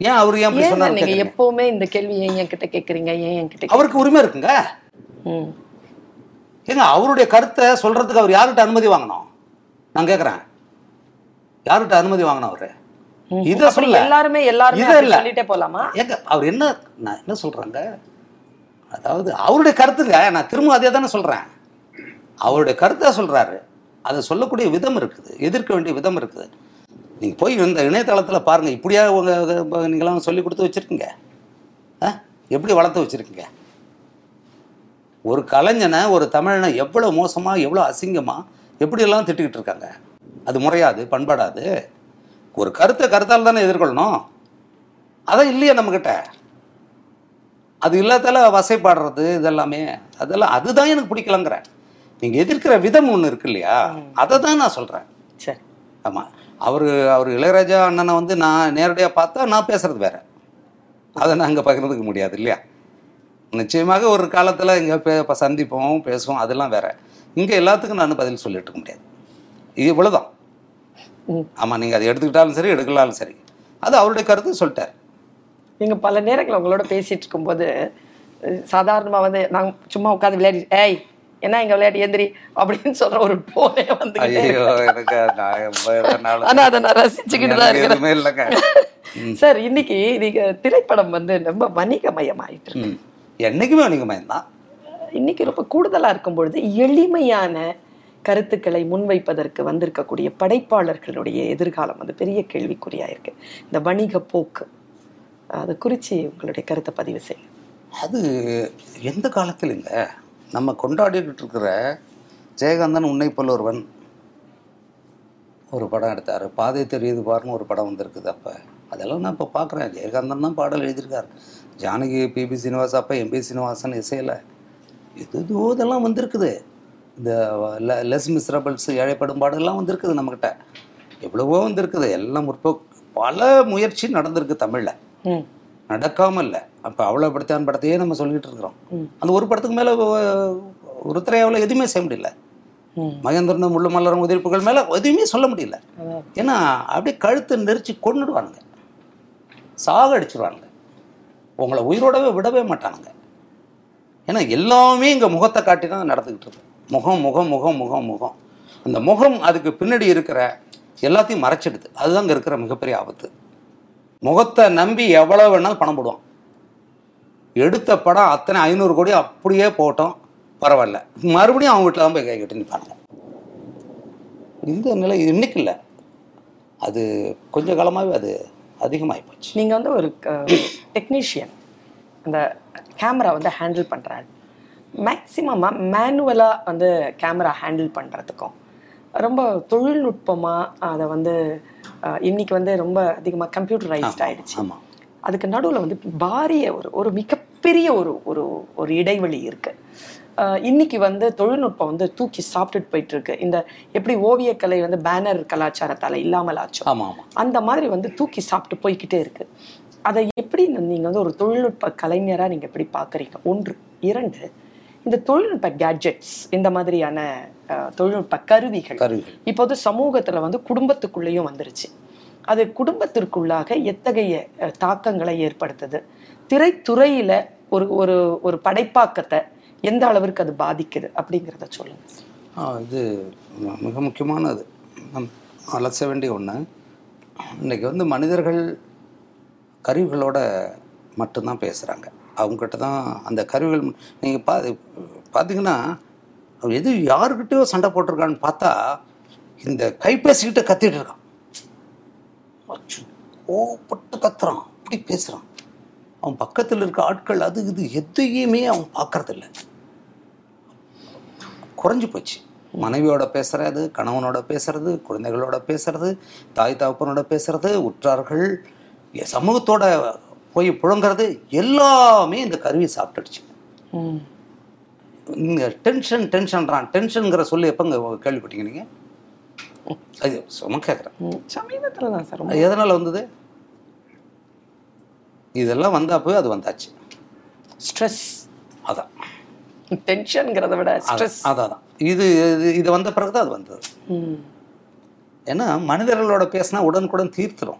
ஏன் அவர் ஏன் அப்படி சொன்னார் நீங்க எப்பவுமே இந்த கேள்வி ஏன் என்கிட்ட கேக்குறீங்க ஏன் என்கிட்ட அவருக்கு உரிமை இருக்குங்க. ஏங்க அவருடைய கருத்தை சொல்றதுக்கு அவர் யார்கிட்ட அனுமதி வாங்கணும்? நான் கேட்குறேன். யார்கிட்ட அனுமதி வாங்கணும் அவரு. இதை சொல்ல. எல்லாருமே எல்லாருமே இதை இல்ல. சொல்லிட்டே போலாமா? ஏங்க அவர் என்ன நான் என்ன சொல்றேங்க? அதாவது அவருடைய கருத்துங்க நான் திரும்ப அதே தானே சொல்றேன். அவருடைய கருத்தை சொல்றாரு. அதை சொல்லக்கூடிய விதம் இருக்குது எதிர்க்க வேண்டிய விதம் இருக்குது. நீங்க போய் இந்த இணையதளத்துல பாருங்க இப்படியா உங்க உங்க- நீங்களாம் சொல்லி கொடுத்து வச்சிருக்கீங்க? ஆ? எப்படி வளர்த்து வச்சிருக்கீங்க? ஒரு கலைஞனை ஒரு தமிழனை எவ்வளோ மோசமாக எவ்வளோ அசிங்கமாக எப்படியெல்லாம் திட்டிக்கிட்டு இருக்காங்க? அது முறையாது பண்பாடாது. ஒரு கருத்தை கருத்தால் தானே எதிர்கொள்ளணும். அதான் இல்லையே நம்மக்கிட்ட அது இல்லாதால வசைப்பாடுறது இதெல்லாமே. அதெல்லாம் அதுதான் எனக்கு பிடிக்கலங்கிறேன் நீங்கள் எதிர்க்கிற விதம் ஒன்று இருக்கு இல்லையா? அதை தான் நான் சொல்கிறேன் சரி. ஆமாம் அவர் அவர் இளையராஜா அண்ணனை வந்து நான் நேரடியாக பார்த்தா நான் பேசுறது வேற. அதை நான் அங்கே பகிர்ந்துக்க முடியாது இல்லையா? நிச்சயமாக ஒரு காலத்தில் இங்கே பே சந்திப்போம் பேசுவோம் அதெல்லாம் வேற. இங்கே எல்லாத்துக்கும் நான் பதில் சொல்லிட்டு இருக்க முடியாது. இது இவ்வளோதான். ஆமாம் நீங்கள் அதை எடுத்துக்கிட்டாலும் சரி எடுக்கலாலும் சரி. அது அவருடைய கருத்து சொல்லிட்டார். நீங்க பல நேரங்கள் உங்களோட பேசிட்டு இருக்கும்போது அஹ், சாதாரணமா வந்து நான் சும்மா உட்காந்து விளையாடி ஏய் என்ன இங்க விளையாடி எந்திரி அப்படின்னு சொல்ற ஒரு போனே வந்து ஐயோ எனக்கு நான் ரொம்ப நாள் ஆனா அதை நான் ரசிச்சுக்கிட்டு தான் இருக்கிறேன். சார் இன்னைக்கு நீங்க திரைப்படம் வந்து ரொம்ப வணிகமயமாயிட்டு இருக்கு. ம். என்னைக்குமே நீங்கள் தான் இன்னைக்கு ரொம்ப கூடுதலா இருக்கும் பொழுது எளிமையான கருத்துக்களை முன்வைப்பதற்கு வந்திருக்கக்கூடிய படைப்பாளர்களுடைய எதிர்காலம் அது பெரிய கேள்விக்குறியாக இருக்கு இந்த வணிக போக்கு. அது குறித்து உங்களுடைய கருத்தை பதிவு செய்யுங்க. அது எந்த காலத்திலுங்க நம்ம கொண்டாடிக்கிட்டு இருக்கிற ஜெயகாந்தன் உன்னை போல் ஒருவன் ஒரு படம் எடுத்தார். பாதை தெரியுது பாருன்னு ஒரு படம் வந்திருக்குது அப்போ. அதெல்லாம் நான் இப்போ பார்க்குறேன் ஜெயகாந்தன் தான் பாடல் எழுதியிருக்கார். ஜானகி பிபி சீனிவாஸ் அப்போ எம்பி சீனிவாசன் இசையில் எது இதெல்லாம் வந்திருக்குது. இந்த லெஸ் மிஸ்ரபிள்ஸ் ஏழைப்படும் பாடலாம் வந்திருக்குது நம்மக்கிட்ட எவ்வளவோ வந்திருக்குது. எல்லாம் முற்போ பல முயற்சி நடந்திருக்கு தமிழில். ம். நடக்காம இல்லை அப்போ அவ்வளோ படத்தான் படத்தையே நம்ம சொல்லிட்டு இருக்கிறோம். அந்த ஒரு படத்துக்கு மேலே உருத்திரையாவில் எதுவுமே செய்ய முடியல. ம். மகேந்திரன் முள்ளு மலரும் உதிர்ப்புகள் மேலே எதுவுமே சொல்ல முடியல. ஏன்னா அப்படியே கழுத்து நெரிச்சு கொண்டுடுவானுங்க சாக அடிச்சிருவானுங்க உங்களை உயிரோடவே விடவே மாட்டானுங்க. ஏன்னா எல்லாமே இங்கே முகத்தை காட்டி தான் நடந்துக்கிட்டு இருக்கு. முகம் முகம் முகம் முகம் முகம். அந்த முகம் அதுக்கு பின்னாடி இருக்கிற எல்லாத்தையும் மறைச்சிடுது. அதுதான் அங்கே இருக்கிற மிகப்பெரிய ஆபத்து. முகத்தை நம்பி எவ்வளோ வேணாலும் பணம் போடுவான். எடுத்த படம் அத்தனை ஐநூறு கோடி அப்படியே போட்டோம் பரவாயில்ல. மறுபடியும் அவங்க வீட்டில் தான் போய் கை கட்டி நிற்பாங்க இந்த நிலை இன்னைக்கு இல்லை. அது கொஞ்ச காலமாகவே அது அதிகமாகி போச்சு நீங்கள் வந்து ஒரு டெக்னீஷியன் அந்த கேமரா வந்து ஹேண்டில் பண்ணுற மேக்சிமமாக மேனுவலாக வந்து கேமரா ஹேண்டில் பண்ணுறதுக்கும் ரொம்ப தொழில்நுட்பமாக அதை வந்து இன்னைக்கு வந்து ரொம்ப அதிகமாக கம்ப்யூட்டரைஸ்ட் ஆயிடுச்சு. அதுக்கு நடுவில் வந்து பாரிய ஒரு ஒரு மிகப்பெரிய ஒரு ஒரு ஒரு இடைவெளி இருக்கு. அஹ் இன்னைக்கு வந்து தொழில்நுட்பம் வந்து தூக்கி சாப்பிட்டுட்டு போயிட்டு இருக்கு இந்த எப்படி ஓவியக்கலை வந்து பேனர் கலாச்சாரத்தால இல்லாமல் ஆச்சோ அந்த மாதிரி வந்து தூக்கி சாப்பிட்டு போய்க்கிட்டே இருக்கு. அதை எப்படி நீங்க வந்து ஒரு தொழில்நுட்ப கலைஞரா நீங்க எப்படி பாக்குறீங்க? ஒன்று. இரண்டு இந்த தொழில்நுட்ப கேட்ஜெட்ஸ் இந்த மாதிரியான தொழில்நுட்ப கருவிகள் இப்போது சமூகத்துல வந்து குடும்பத்துக்குள்ளேயும் வந்துருச்சு. அது குடும்பத்திற்குள்ளாக எத்தகைய தாக்கங்களை ஏற்படுத்துது? திரைத்துறையில ஒரு ஒரு ஒரு படைப்பாக்கத்தை எந்த அளவிற்கு அது பாதிக்குது அப்படிங்கிறத சொல்லுங்க. இது மிக முக்கியமானது. நம் அலச வேண்டிய ஒன்று இன்னைக்கு வந்து மனிதர்கள் கருவிகளோட மட்டும்தான் பேசுகிறாங்க அவங்ககிட்ட தான் அந்த கருவிகள் நீங்கள் பா பார்த்தீங்கன்னா அவன் எது யாருக்கிட்டயோ சண்டை போட்டிருக்கான்னு பார்த்தா இந்த கைபேசிக்கிட்ட கத்திட்டு இருக்கான். அச்சு, கத்துறான். அப்படி பேசுகிறான் அவன் பக்கத்தில் இருக்க ஆட்கள் அது இது எதையுமே அவன் பார்க்கறதில்ல. குறைஞ்சு போச்சு. மனைவியோட பேசுறது கணவனோட பேசுறது குழந்தைகளோட பேசுறது தாய் தகப்பனோட பேசுறது உற்றார்கள் சமூகத்தோட போய் புழங்குறது எல்லாமே இந்த கருவி சாப்பிட்டுடுச்சு. டென்ஷன் டென்ஷன்றான் டென்ஷனுங்கிற சொல்லி எப்போங்க கேள்விப்பட்டீங்க நீங்கள் அது சும்மா கேட்குறேன். சமீபத்துல தான் சார் எதனால் வந்தது? இதெல்லாம் வந்தப்போ அது வந்தாச்சு. ஸ்ட்ரெஸ் அதான். டென்ஷன்ங்கிறத விட ஸ்ட்ரெஸ் அதான் இது இது- இது வந்த பிறகு தான் அது வந்தது. ஏன்னா மனிதர்களோட பேசினா உடனுக்குடன் தீர்த்துரும்.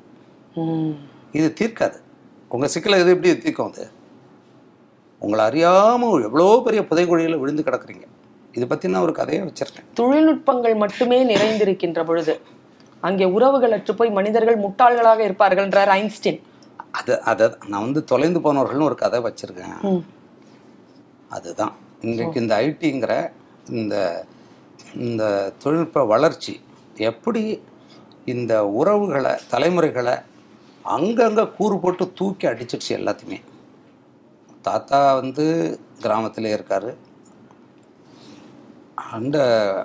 ம். இது தீர்க்காது. உங்கள் சிக்கலை இது எப்படி தீர்க்கும் அது? உங்களை அறியாமல் எவ்வளோ பெரிய புதைகுழியில் விழுந்து கிடக்குறீங்க. இதை பற்றி நான் ஒரு கதையை வச்சுருக்கேன். தொழில்நுட்பங்கள் மட்டுமே நிறைந்திருக்கின்ற பொழுது அங்கே உறவுகள் அற்று போய் மனிதர்கள் முட்டாள்களாக இருப்பார்கள்ன்றார் ஐன்ஸ்டீன். அதை அதை நான் வந்து தொலைந்து போனவர்கள்னு ஒரு கதை வச்சுருக்கேன். அதுதான். இன்றைக்கு இந்த ஐடிங்கிற இந்த இந்த தொழில்நுட்ப வளர்ச்சி எப்படி இந்த உறவுகளை தலைமுறைகளை அங்கங்கே கூறு போட்டு தூக்கி அடிச்சிடுச்சு எல்லாத்தையுமே. தாத்தா வந்து கிராமத்திலே இருக்கார். அந்த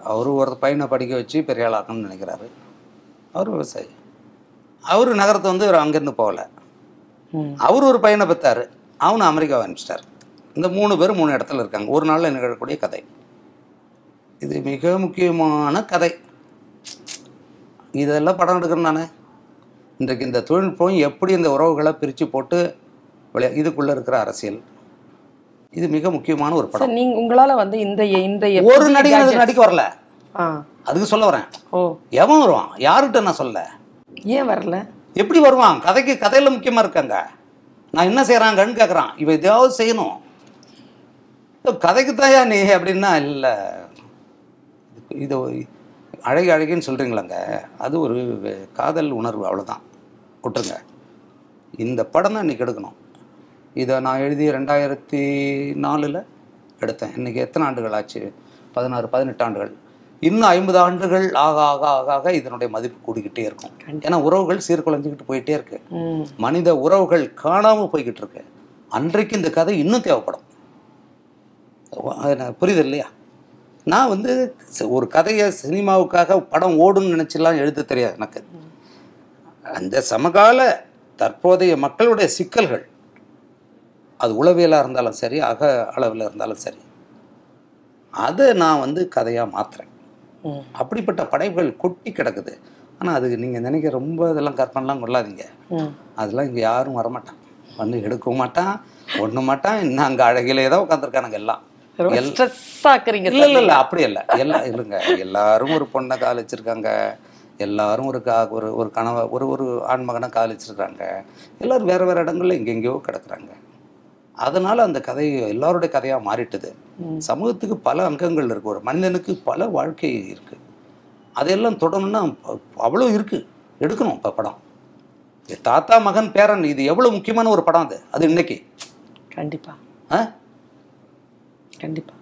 அவர் ஒரு பையனை படிக்க வச்சு பெரிய ஆளாக்கணும்னு நினைக்கிறாரு. அவர் விவசாயி. அவர் நகரத்தை வந்து அவர் அங்கேருந்து போகல. அவர் ஒரு பையனை பெற்றாரு அவனை அமெரிக்காவை அனுப்பிச்சிட்டார். இந்த மூணு பேர் மூணு இடத்துல இருக்காங்க. ஒரு நாளில் நிகழக்கூடிய கதை. இது மிக முக்கியமான கதை. இதெல்லாம் படம் எடுக்கிறேன் நான். இன்றைக்கு இந்த தொழில்நுட்பம் எப்படி இந்த உறவுகளை பிரித்து போட்டு விளையா இதுக்குள்ளே இருக்கிற அரசியல். இது மிக முக்கியமான ஒரு படம். நீங்க உங்களால வந்து இந்த இந்த ஒரு அதுக்கு நடிக்க வரல. அதுக்கு சொல்ல வரேன். ஓ. எவன் வருவான்? யாருகிட்ட நான் சொல்ல ஏன் வரல? எப்படி வருவான்? கதைக்கு கதையில முக்கியமா இருக்காங்க. நான் என்ன செய்யறாங்கன்னு கேட்குறான் இவ எதையாவது செய்யணும். கதைக்கு தாயா நீ அப்படின்னா இல்லை. இது அழகு அழகுன்னு சொல்றீங்களாங்க. அது ஒரு காதல் உணர்வு அவ்வளவுதான். விட்டுருங்க. இந்த படம் தான் இன்னைக்கு எடுக்கணும். இதை நான் எழுதி ரெண்டாயிரத்தி நாலில் எடுத்தேன். இன்னைக்கு எத்தனை ஆண்டுகள் ஆச்சு? பதினாறு பதினெட்டு ஆண்டுகள். இன்னும் ஐம்பது ஆண்டுகள் ஆக ஆக ஆக ஆக இதனுடைய மதிப்பு கூடிக்கிட்டே இருக்கும். ஏன்னா உறவுகள் சீர்குலைஞ்சிக்கிட்டு போயிட்டே இருக்கு. மனித உறவுகள் காணாம போய்கிட்டு இருக்கு. அன்றைக்கு இந்த கதை இன்னும் தேவைப்படும். புரியுது இல்லையா? நான் வந்து ஒரு கதையை சினிமாவுக்காக படம் ஓடுன்னு நினைச்செல்லாம் எழுத தெரியாது எனக்கு. அந்த சமகால தற்போதைய மக்களுடைய சிக்கல்கள் அது உளவியலாக இருந்தாலும் சரி அக அளவில் இருந்தாலும் சரி. அதை நான் வந்து கதையாக மாத்துறேன். ம். அப்படிப்பட்ட படைப்புகள் கொட்டி கிடக்குது. ஆனால் அதுக்கு நீங்கள் நினைக்க ரொம்ப இதெல்லாம் கற்பனைலாம் கொள்ளாதீங்க. அதெல்லாம் இங்கே யாரும் வரமாட்டான் வந்து எடுக்கவும் மாட்டான் ஒண்ணு மாட்டான். இன்னும் அங்கே அழகிலே தான் உட்காந்துருக்கானுங்க எல்லாம். இல்லை இல்லை இல்லை அப்படி இல்லை. எல்லாம் இல்லைங்க. எல்லாரும் ஒரு பொண்ணை காதலிச்சிருக்காங்க. எல்லாரும் ஒரு கா ஒரு ஒரு கணவ ஒரு ஒரு ஆண்மகனை காதலிச்சிருக்காங்க. எல்லாரும் வேறு வேறு இடங்கள்ல எங்கெங்கேயோ கிடக்குறாங்க. அதனால அந்த கதை எல்லாருடைய கதையாக மாறிட்டுது. சமூகத்துக்கு பல அங்கங்கள் இருக்கு. ஒரு மனிதனுக்கு பல வாழ்க்கை இருக்கு. அதையெல்லாம் தொடரணும்னா அவ்வளோ இருக்கு. எடுக்கணும் இப்போ படம். தாத்தா மகன் பேரன் இது எவ்வளோ முக்கியமான ஒரு படம் அது. அது இன்னைக்கு. கண்டிப்பா. ஆ? கண்டிப்பா.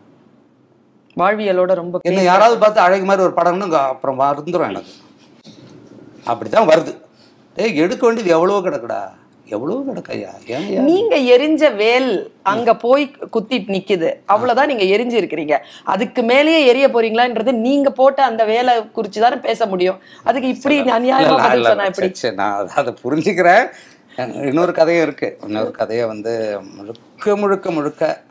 வாழ்வியலோட ரொம்ப என்ன யாராவது பார்த்து அழகு மாதிரி ஒரு படம்னு அப்புறம் மறந்துடும் எனக்கு. அப்படித்தான் வருது. ஏய் எடுக்க வேண்டியது எவ்வளோ கிடக்குடா. எவ்வளோ கிடக்கையா ஏன்? நீங்க எரிஞ்ச வேல் அங்க போய் குத்திட்டு நிக்குது. அவ்வளவுதான் நீங்க எரிஞ்சு இருக்கிறீங்க அதுக்கு மேலேயே எரிய போறீங்களான்றது நீங்க போட்ட அந்த வேலை குறிச்சு தானே பேச முடியும். அதுக்கு இப்படி அநியாயமா பதில் சொன்னா நான் அதை- புரிஞ்சுக்கிறேன். இன்னொரு கதையும் இருக்கு. இன்னொரு கதையை வந்து முழுக்க முழுக்க முழுக்க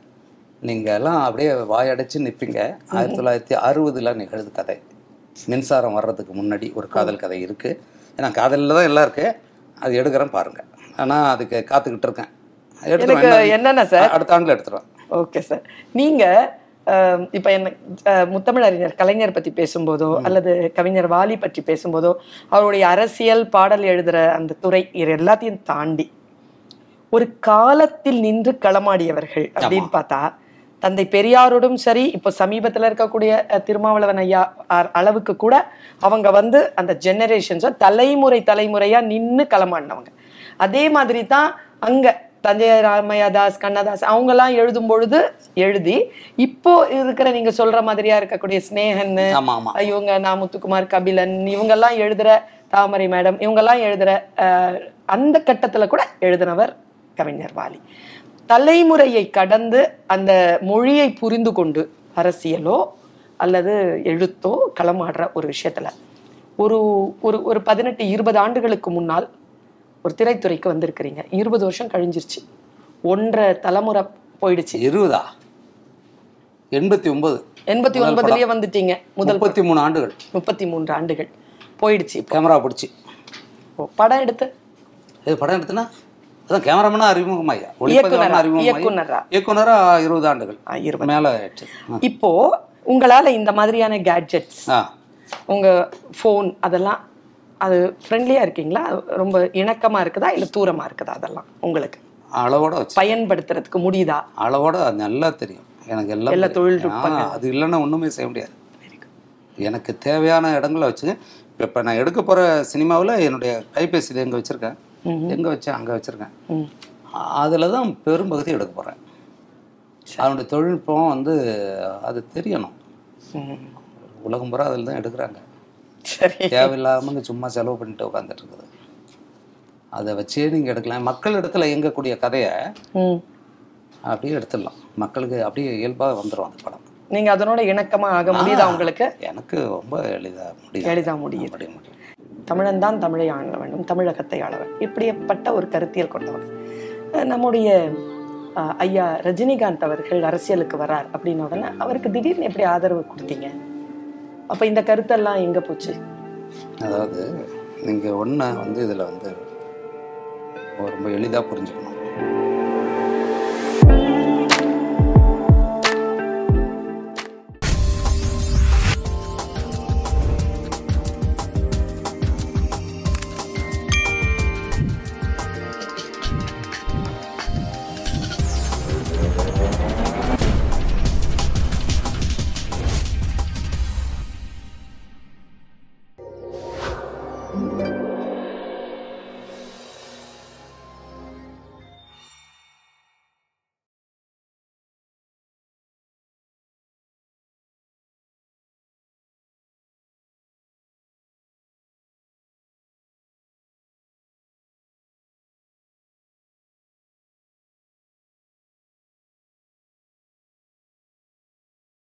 நீங்க எல்லாம் அப்படியே வாயடைச்சு நிற்பீங்க ஆயிரத்தி தொள்ளாயிரத்தி அறுபதுல நிகழுது கதை. மின்சாரம் வர்றதுக்கு முன்னாடி ஒரு காதல் கதை இருக்கு. ஏன்னா காதலில் தான் எல்லாம் இருக்கு. அது எடுக்கிறேன் பாருங்க. ஆனா அதுக்கு காத்துக்கிட்டு இருக்கேன். எனக்கு என்ன- என்னென்ன சார் அடுத்த ஆண்டுல எடுத்துருவேன் ஓகே சார் நீங்க அஹ், இப்ப என்ன முத்தமிழறிஞர் கலைஞர் பத்தி பேசும்போதோ அல்லது கவிஞர் வாலி பற்றி பேசும்போதோ அவருடைய அரசியல் பாடல் எழுதுற அந்த துறை இது எல்லாத்தையும் தாண்டி ஒரு காலத்தில் நின்று களமாடியவர்கள் அப்படின்னு பார்த்தா தந்தை பெரியாரோடும் சரி இப்போ சமீபத்துல இருக்கக்கூடிய திருமாவளவன் ஐயா அளவுக்கு கூட அவங்க வந்து அந்த ஜெனரேஷன்ஸை தலைமுறை தலைமுறையா நின்னு களமாடினவங்க. அதே மாதிரி தான் அங்க தஞ்சை ராமையாதாஸ் கண்ணதாஸ் அவங்கெல்லாம் எழுதும் பொழுது எழுதி இப்போ இருக்கிற நீங்க சொல்ற மாதிரியா இருக்கக்கூடிய ஸ்னேகன் இவங்க நான் முத்துக்குமார் கபிலன் இவங்கெல்லாம் எழுதுற தாமரை மேடம் இவங்கெல்லாம் எழுதுற அந்த கட்டத்துல கூட எழுதினவர் கவிஞர் வாலி. தலைமுறையை கடந்து அந்த மொழியை புரிந்து கொண்டு அரசியலோ அல்லது எழுத்தோ களமாடுற ஒரு விஷயத்துல ஒரு ஒரு ஒரு பதினெட்டு இருபது ஆண்டுகளுக்கு முன்னால் ஒரு திரைத்துறைக்கு வந்திருக்கிறீங்க. இருபது வருஷம் கழிஞ்சிருச்சு. ஒன்றரை தலைமுறை போயிடுச்சு. இருபதா? எண்பத்தி ஒன்பது. எண்பத்தி ஒன்பதுலயே வந்துட்டீங்க. முதல் முப்பத்தி மூணு ஆண்டுகள். முப்பத்தி மூன்று ஆண்டுகள். போயிடுச்சு இப்போ. கேமரா பிடிச்சி. படம் எடுத்து? இது படம் எடுத்துனா? அதான் கேமராமேனா அறிமுகமாயா. இயக்குனரா? இயக்குனரா? இருபது ஆண்டுகள். இருபது. மேல. இப்போ உங்களால இந்த மாதிரியான கேட்ஜெட்ஸ் உங்க ஃபோன் அதெல்லாம் அது ஃப்ரெண்ட்லியா இருக்கீங்களா? ரொம்ப இணக்கமா இருக்குதா? இல்ல தூரமா இருக்குதா அதெல்லாம் உங்களுக்கு? அளவோட பயன்படுத்துறதுக்கு முடியுதா? அளவோட நல்லா தெரியும். எனக்கு எல்லாம் எல்லா. ஆ, அது இல்லைன்னா ஒண்ணுமே செய்ய முடியாது. எனக்கு தேவையான இடங்களை வச்சு இப்போ நான் எடுக்க போற சினிமாவில் என்னுடைய கைபேசி இது எங்க வச்சிருக்கேன். எங்க வச்சேன் அங்க வச்சிருக்கேன். அதில் தான் பெரும்பகுதி எடுக்க போறேன். அதனுடைய தொழில்நுட்பம் வந்து அது தெரியணும். உலகம் பூரா அதில் தான் எடுக்கிறாங்க. சரி. தேவையில்லாம சும்மா செலவு பண்ணிட்டு உட்காந்துட்டு இருக்குது. அதை வச்சே நீங்க எடுக்கலாம். மக்கள் இடத்துல இயங்கக்கூடிய கதையை அப்படியே எடுத்துடலாம். மக்களுக்கு அப்படியே இயல்பாக வந்துடும் அந்த படம். நீங்க அதனோட இணக்கமா ஆக முடியுதா உங்களுக்கு? எனக்கு ரொம்ப எளிதா முடியும் எளிதா முடியுது. முடிய முடியும் தமிழன் தான் தமிழை ஆள வேண்டும் தமிழகத்தை ஆளவன். இப்படிப்பட்ட ஒரு கருத்தியல் கொண்டவர் நம்முடைய ஐயா ரஜினிகாந்த் அவர்கள் அரசியலுக்கு வரார் அப்படின்ன உடனே அவருக்கு திடீர்னு எப்படி ஆதரவு கொடுத்தீங்க? அப்ப இந்த கருத்தெல்லாம் எங்க போச்சு? அதாவது நீங்க ஒண்ணு வந்து இதுல வந்து ரொம்ப எளிதா புரிஞ்சுக்கணும்.